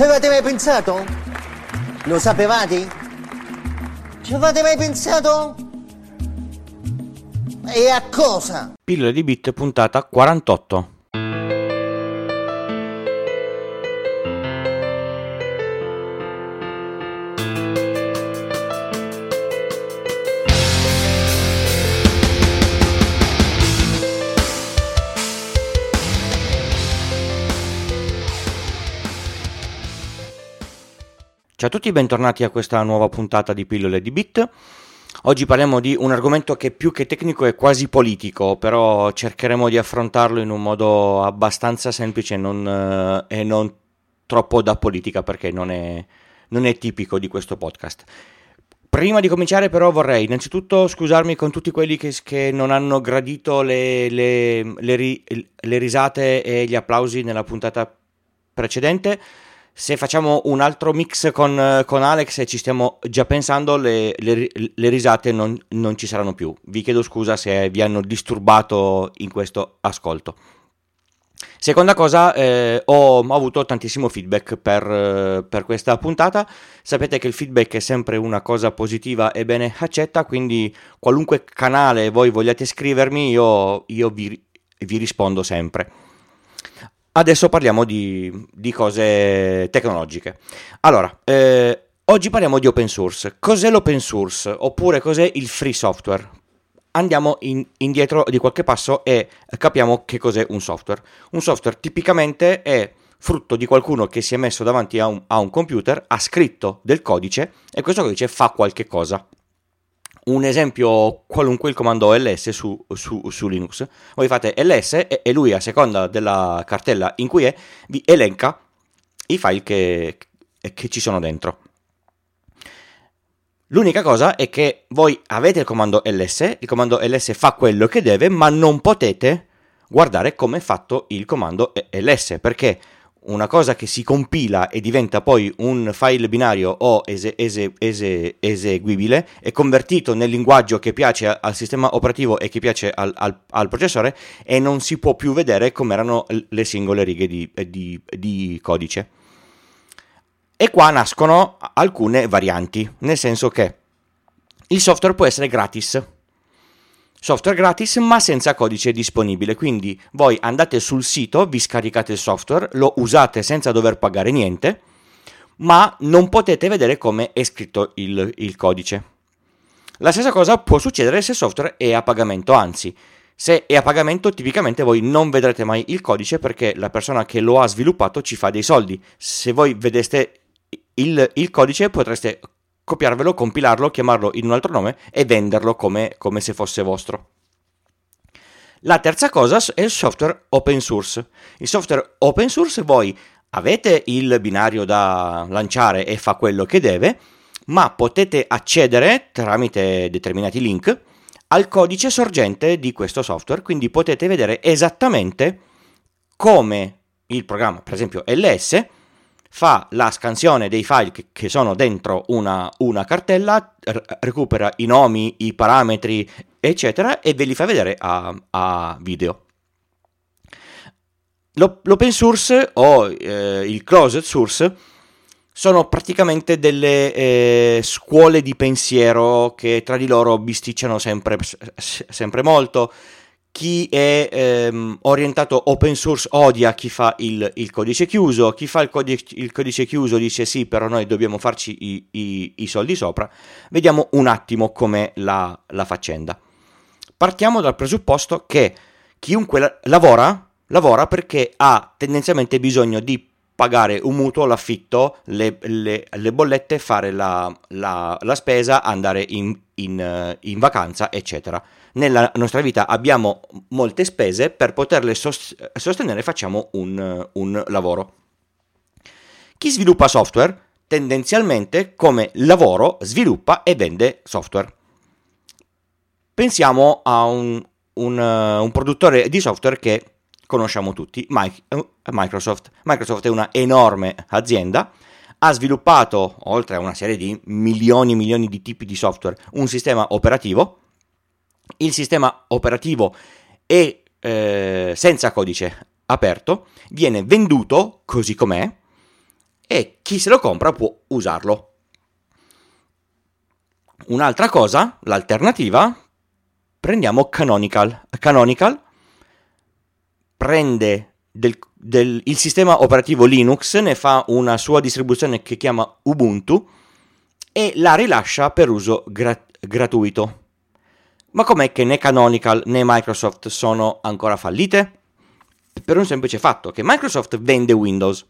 Ci avete mai pensato? Lo sapevate? Ci avete mai pensato? E a cosa? Pillole di bit puntata 48. Ciao a tutti, bentornati a questa nuova puntata di Pillole di Bit. Oggi parliamo di un argomento che più che tecnico è quasi politico, però cercheremo di affrontarlo in un modo abbastanza semplice non, eh, e non troppo da politica perché non è, non è tipico di questo podcast. Prima di cominciare però vorrei innanzitutto scusarmi con tutti quelli che, che non hanno gradito le, le, le, le risate e gli applausi nella puntata precedente se facciamo un altro mix con, con, Alex e ci stiamo già pensando, le, le, le risate non, non, ci saranno più. Vi chiedo scusa se vi hanno disturbato in questo ascolto. Seconda cosa, eh, ho, ho, avuto tantissimo feedback per, per, questa puntata. Sapete che il feedback è sempre una cosa positiva e bene accetta, quindi qualunque canale voi vogliate scrivermi, io, io vi, vi rispondo sempre. Adesso parliamo di, di cose tecnologiche. Allora, eh, oggi parliamo di open source. Cos'è l'open source? Oppure cos'è il free software? Andiamo in, indietro di qualche passo e capiamo che cos'è un software. Un software tipicamente è frutto di qualcuno che si è messo davanti a un, a un computer, ha scritto del codice e questo codice fa qualche cosa un esempio qualunque il comando ls su, su, su Linux. Voi fate ls e, lui a seconda della cartella in cui è vi elenca i file che, che ci sono dentro. L'unica cosa è che voi avete il comando ls, il comando ls fa quello che deve, ma non potete guardare come è fatto il comando ls, perché una cosa che si compila e diventa poi un file binario o ese, ese, ese, eseguibile è convertito nel linguaggio che piace al sistema operativo e che piace al, al, al processore e non si può più vedere come erano le singole righe di, di, di codice. E qua nascono alcune varianti, nel senso che il software può essere gratis software gratis ma senza codice disponibile. Quindi voi andate sul sito vi scaricate il software lo usate senza dover pagare niente ma non potete vedere come è scritto il, il codice. La stessa cosa può succedere se il software è a pagamento anzi se è a pagamento tipicamente voi non vedrete mai il codice perché la persona che lo ha sviluppato ci fa dei soldi. Se voi vedeste il, il codice potreste copiarvelo, compilarlo, chiamarlo in un altro nome e venderlo come, come se fosse vostro. La terza cosa è il software open source. Il software open source voi avete il binario da lanciare e fa quello che deve, ma potete accedere tramite determinati link al codice sorgente di questo software, quindi potete vedere esattamente come il programma, per esempio LS, fa la scansione dei file che, che sono dentro una, una cartella, r- recupera i nomi, i parametri, eccetera, e ve li fa vedere a, a video. L'open source o eh, il closed source sono praticamente delle eh, scuole di pensiero che tra di loro bisticciano sempre, sempre molto chi è ehm, orientato open source odia chi fa il, il codice chiuso, chi fa il codice, il codice, chiuso dice sì, però noi dobbiamo farci i, i, i soldi sopra. Vediamo un attimo com'è la, la, faccenda. Partiamo dal presupposto che chiunque la, lavora, lavora perché ha tendenzialmente bisogno di pagare un mutuo, l'affitto, le, le, le bollette, fare la, la, la spesa, andare in, in, in vacanza, eccetera nella nostra vita abbiamo molte spese, per poterle sostenere facciamo un, un lavoro. Chi sviluppa software tendenzialmente come lavoro sviluppa e vende software. Pensiamo a un, un, un produttore di software che conosciamo tutti, Microsoft. Microsoft è una enorme azienda, ha sviluppato, oltre a una serie di milioni e milioni di tipi di software, un sistema operativo il sistema operativo è eh, senza codice aperto, viene venduto così com'è e chi se lo compra può usarlo. Un'altra cosa, l'alternativa, prendiamo Canonical. Canonical prende del, del, il sistema operativo Linux, ne fa una sua distribuzione che chiama Ubuntu e la rilascia per uso gra- gratuito. Ma com'è che né Canonical né Microsoft sono ancora fallite? Per un semplice fatto, che Microsoft vende Windows.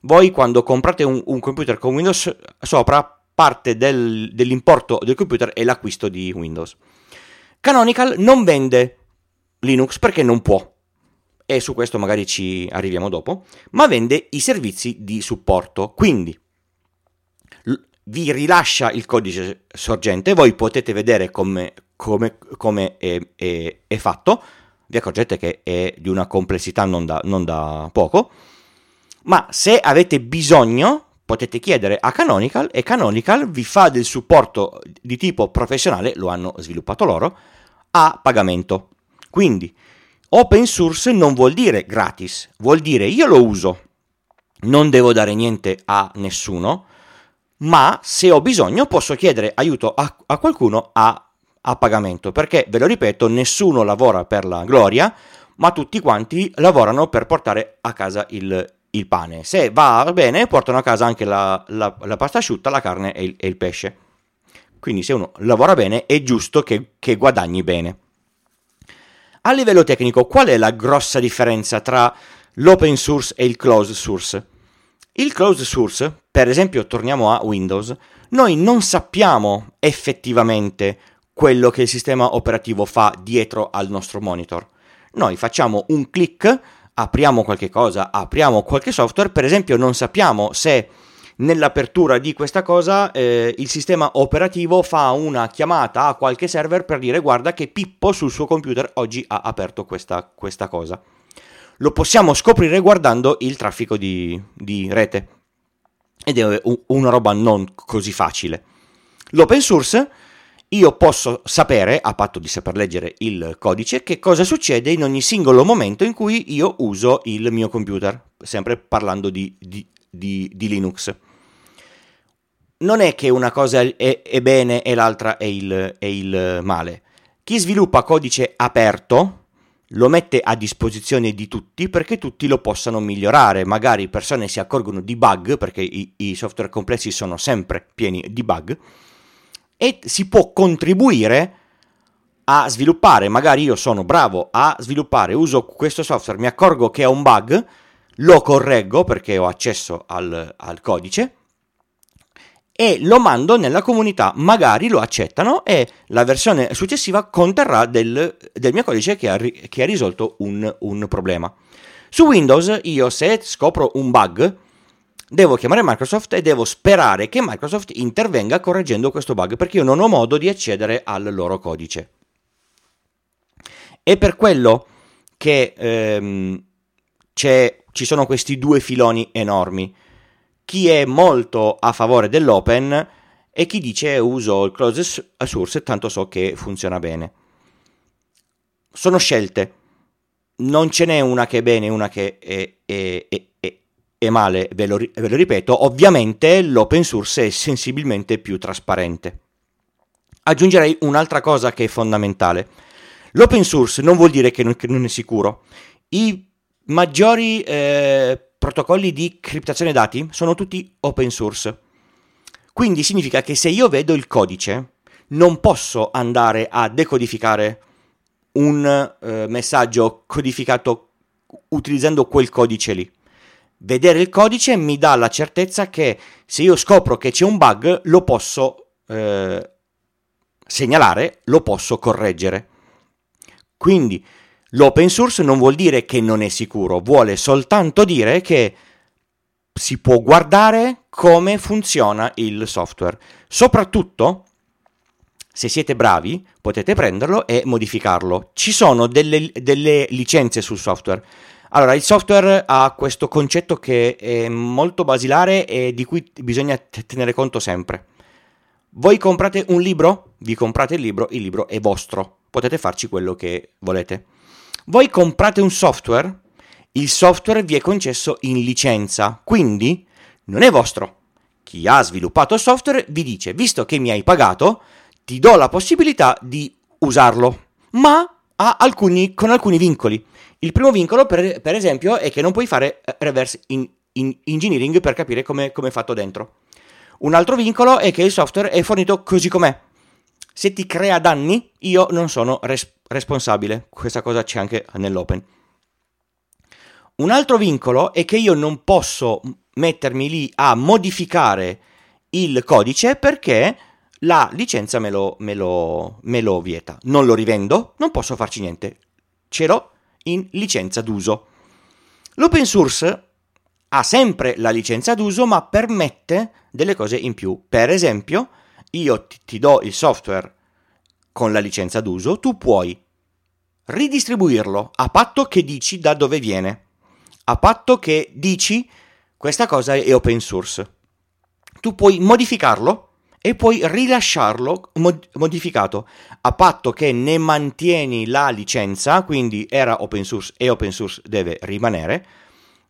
Voi quando comprate un, un computer con Windows sopra, parte del, dell'importo del computer è l'acquisto di Windows. Canonical non vende Linux perché non può, e su questo magari ci arriviamo dopo, ma vende i servizi di supporto. Quindi vi rilascia il codice sorgente, voi potete vedere come, come, come è, è, è, fatto, vi accorgete che è di una complessità non da, non da poco, ma se avete bisogno potete chiedere a Canonical e Canonical vi fa del supporto di tipo professionale, lo hanno sviluppato loro, a pagamento. Quindi open source non vuol dire gratis, vuol dire io lo uso, non devo dare niente a nessuno, ma se ho bisogno posso chiedere aiuto a, a qualcuno a, a pagamento, perché ve lo ripeto, nessuno lavora per la gloria, ma tutti quanti lavorano per portare a casa il, il pane. Se va bene, portano a casa anche la, la, la pasta asciutta, la carne e il, e il, pesce. Quindi se uno lavora bene è giusto che, che guadagni bene. A livello tecnico, qual è la grossa differenza tra l'open source e il closed source? Il closed source, per esempio, torniamo a Windows, noi non sappiamo effettivamente quello che il sistema operativo fa dietro al nostro monitor. Noi facciamo un clic, apriamo qualche cosa, apriamo qualche software, per esempio non sappiamo se nell'apertura di questa cosa eh, il sistema operativo fa una chiamata a qualche server per dire guarda che Pippo sul suo computer oggi ha aperto questa, questa cosa lo possiamo scoprire guardando il traffico di, di rete. Ed è una roba non così facile. L'open source io posso sapere, a patto di saper leggere il codice, che cosa succede in ogni singolo momento in cui io uso il mio computer, sempre parlando di, di, di, di Linux. Non è che una cosa è, è bene e l'altra è il, è il male. Chi sviluppa codice aperto, lo mette a disposizione di tutti perché tutti lo possano migliorare. Magari persone si accorgono di bug, perché i, i, software complessi sono sempre pieni di bug, e si può contribuire a sviluppare. Magari io sono bravo a sviluppare, uso questo software, mi accorgo che ha un bug, lo correggo perché ho accesso al, al codice e lo mando nella comunità, magari lo accettano e la versione successiva conterrà del, del mio codice che ha, che ha risolto un, un, problema. Su Windows io se scopro un bug devo chiamare Microsoft e devo sperare che Microsoft intervenga correggendo questo bug perché io non ho modo di accedere al loro codice. E per quello che ehm, ci sono questi due filoni enormi chi è molto a favore dell'open e chi dice uso il closed source tanto so che funziona bene. Sono scelte, non ce n'è una che è bene e una che è, è, è, è male, ve lo, ve lo ripeto, ovviamente l'open source è sensibilmente più trasparente. Aggiungerei un'altra cosa che è fondamentale. L'open source non vuol dire che non, che non è sicuro. I maggiori eh, protocolli di criptazione dati sono tutti open source. Quindi significa che se io vedo il codice, non posso andare a decodificare un eh, messaggio codificato utilizzando quel codice lì. Vedere il codice mi dà la certezza che se io scopro che c'è un bug, lo posso eh, segnalare, lo posso correggere. Quindi L'open source non vuol dire che non è sicuro, vuole soltanto dire che si può guardare come funziona il software. Soprattutto, se siete bravi, potete prenderlo e modificarlo. Ci sono delle, delle licenze sul software. Allora, il software ha questo concetto che è molto basilare e di cui bisogna tenere conto sempre. Voi comprate un libro, vi comprate il libro, il libro è vostro, potete farci quello che volete. Voi comprate un software, il software vi è concesso in licenza, quindi non è vostro. Chi ha sviluppato il software vi dice, visto che mi hai pagato, ti do la possibilità di usarlo, ma alcuni, con alcuni vincoli. Il primo vincolo, per, per, esempio, è che non puoi fare eh, reverse in, in engineering per capire come è fatto dentro. Un altro vincolo è che il software è fornito così com'è. Se ti crea danni, io non sono res- responsabile. Questa cosa c'è anche nell'open. Un altro vincolo è che io non posso mettermi lì a modificare il codice perché la licenza me lo, me lo, me lo vieta. Non lo rivendo, non posso farci niente. Ce l'ho in licenza d'uso. L'open source ha sempre la licenza d'uso ma permette delle cose in più. Per esempio, io ti, ti do il software con la licenza d'uso, tu puoi ridistribuirlo a patto che dici da dove viene, a patto che dici questa cosa è open source. Tu puoi modificarlo e puoi rilasciarlo mod- modificato a patto che ne mantieni la licenza, quindi era open source e open source deve rimanere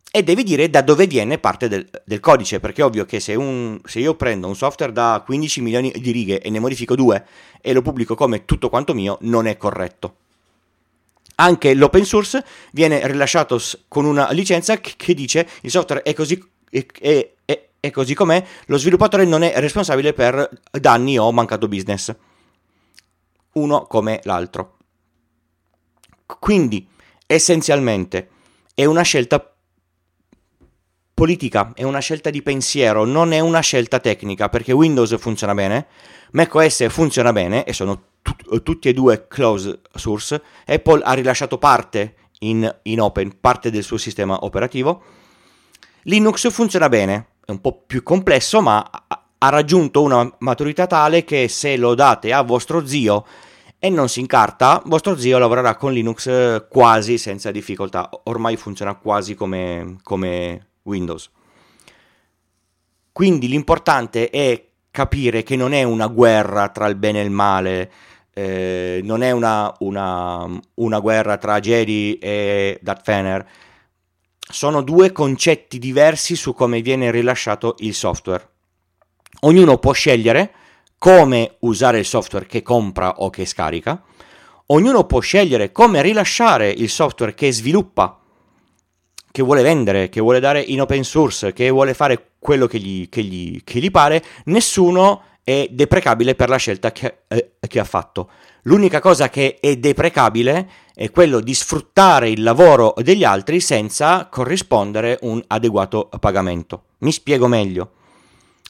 e devi dire da dove viene parte del, del codice, perché è ovvio che se, un, se, io prendo un software da 15 milioni di righe e ne modifico due e lo pubblico come tutto quanto mio, non è corretto. Anche l'open source viene rilasciato con una licenza che dice il software è così, è, è, è così com'è, lo sviluppatore non è responsabile per danni o mancato business. Uno come l'altro. Quindi, essenzialmente, è una scelta politica, è una scelta di pensiero, non è una scelta tecnica, perché Windows funziona bene, macOS funziona bene e sono tut- tutti e due closed source, Apple ha rilasciato parte in, in open, parte del suo sistema operativo, Linux funziona bene, è un po' più complesso, ma ha raggiunto una maturità tale che se lo date a vostro zio e non si incarta, vostro zio lavorerà con Linux eh, quasi senza difficoltà. Ormai funziona quasi come, come Windows. Quindi l'importante è capire che non è una guerra tra il bene e il male, eh, non è una, una, una, guerra tra Jedi e Darth Fener, sono due concetti diversi su come viene rilasciato il software. Ognuno può scegliere come usare il software che compra o che scarica, ognuno può scegliere come rilasciare il software che sviluppa che vuole vendere, che vuole dare in open source, che vuole fare quello che gli, che gli, che gli pare, nessuno è deprecabile per la scelta che, eh, che ha fatto. L'unica cosa che è deprecabile è quello di sfruttare il lavoro degli altri senza corrispondere un adeguato pagamento. Mi spiego meglio.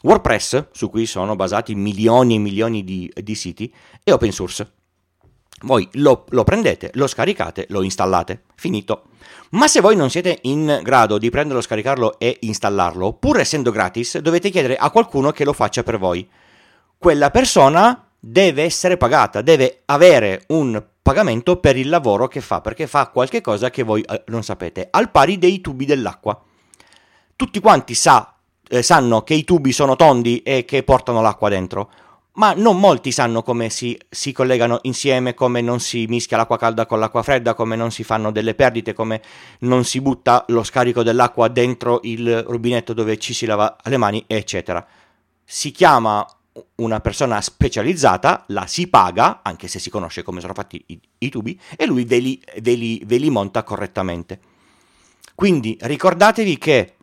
WordPress, su cui sono basati milioni e milioni di, di siti, è open source. Voi lo, lo, prendete, lo scaricate, lo installate. Finito. Ma se voi non siete in grado di prenderlo, scaricarlo e installarlo, pur essendo gratis, dovete chiedere a qualcuno che lo faccia per voi. Quella persona deve essere pagata, deve avere un pagamento per il lavoro che fa, perché fa qualche cosa che voi eh, non sapete, al pari dei tubi dell'acqua. Tutti quanti sa, eh, sanno che i tubi sono tondi e che portano l'acqua dentro ma non molti sanno come si, si, collegano insieme, come non si mischia l'acqua calda con l'acqua fredda, come non si fanno delle perdite, come non si butta lo scarico dell'acqua dentro il rubinetto dove ci si lava le mani, eccetera. Si chiama una persona specializzata, la si paga, anche se si conosce come sono fatti i, i tubi, e lui ve li, ve, li, ve li monta correttamente. Quindi ricordatevi che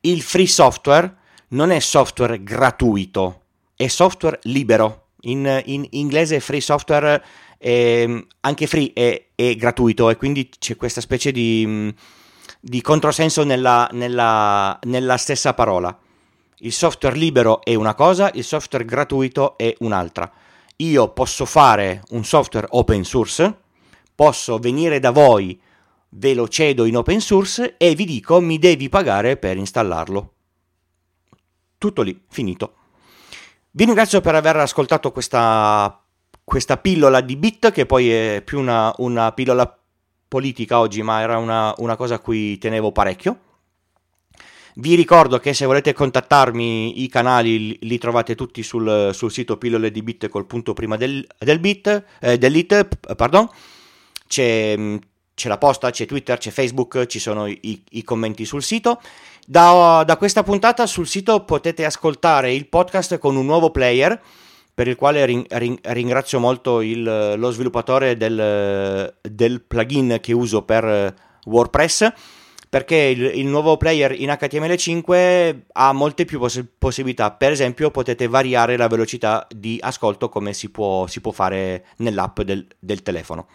il free software non è software gratuito è software libero. In, in inglese free software è, anche free è, è, gratuito e quindi c'è questa specie di, di controsenso nella, nella, nella stessa parola. Il software libero è una cosa, il software gratuito è un'altra. Io posso fare un software open source, posso venire da voi, ve lo cedo in open source e vi dico mi devi pagare per installarlo. Tutto lì, finito. Vi ringrazio per aver ascoltato questa, questa pillola di bit, che poi è più una, una pillola politica oggi, ma era una, una, cosa a cui tenevo parecchio. Vi ricordo che se volete contattarmi i canali li trovate tutti sul, sul sito pillole di bit col punto prima del, del bit, eh, dell'it, pardon. C'è c'è la posta, c'è Twitter, c'è Facebook, ci sono i, i commenti sul sito. Da, da, questa puntata sul sito potete ascoltare il podcast con un nuovo player per il quale ring, ring, ringrazio molto il, lo sviluppatore del, del, plugin che uso per WordPress perché il, il, nuovo player in HTML5 ha molte più poss- possibilità per esempio potete variare la velocità di ascolto come si può, si può fare nell'app del, del telefono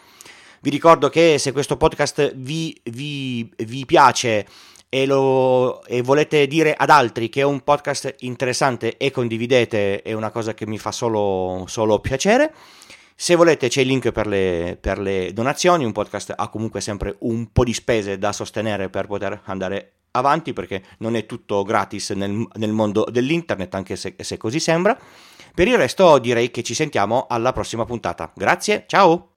vi ricordo che se questo podcast vi, vi, vi piace e, lo, e, volete dire ad altri che è un podcast interessante e condividete, è una cosa che mi fa solo, solo piacere. Se volete c'è il link per le, per le, donazioni, un podcast ha comunque sempre un po' di spese da sostenere per poter andare avanti perché non è tutto gratis nel, nel mondo dell'internet anche se, se così sembra. Per il resto direi che ci sentiamo alla prossima puntata. Grazie, ciao!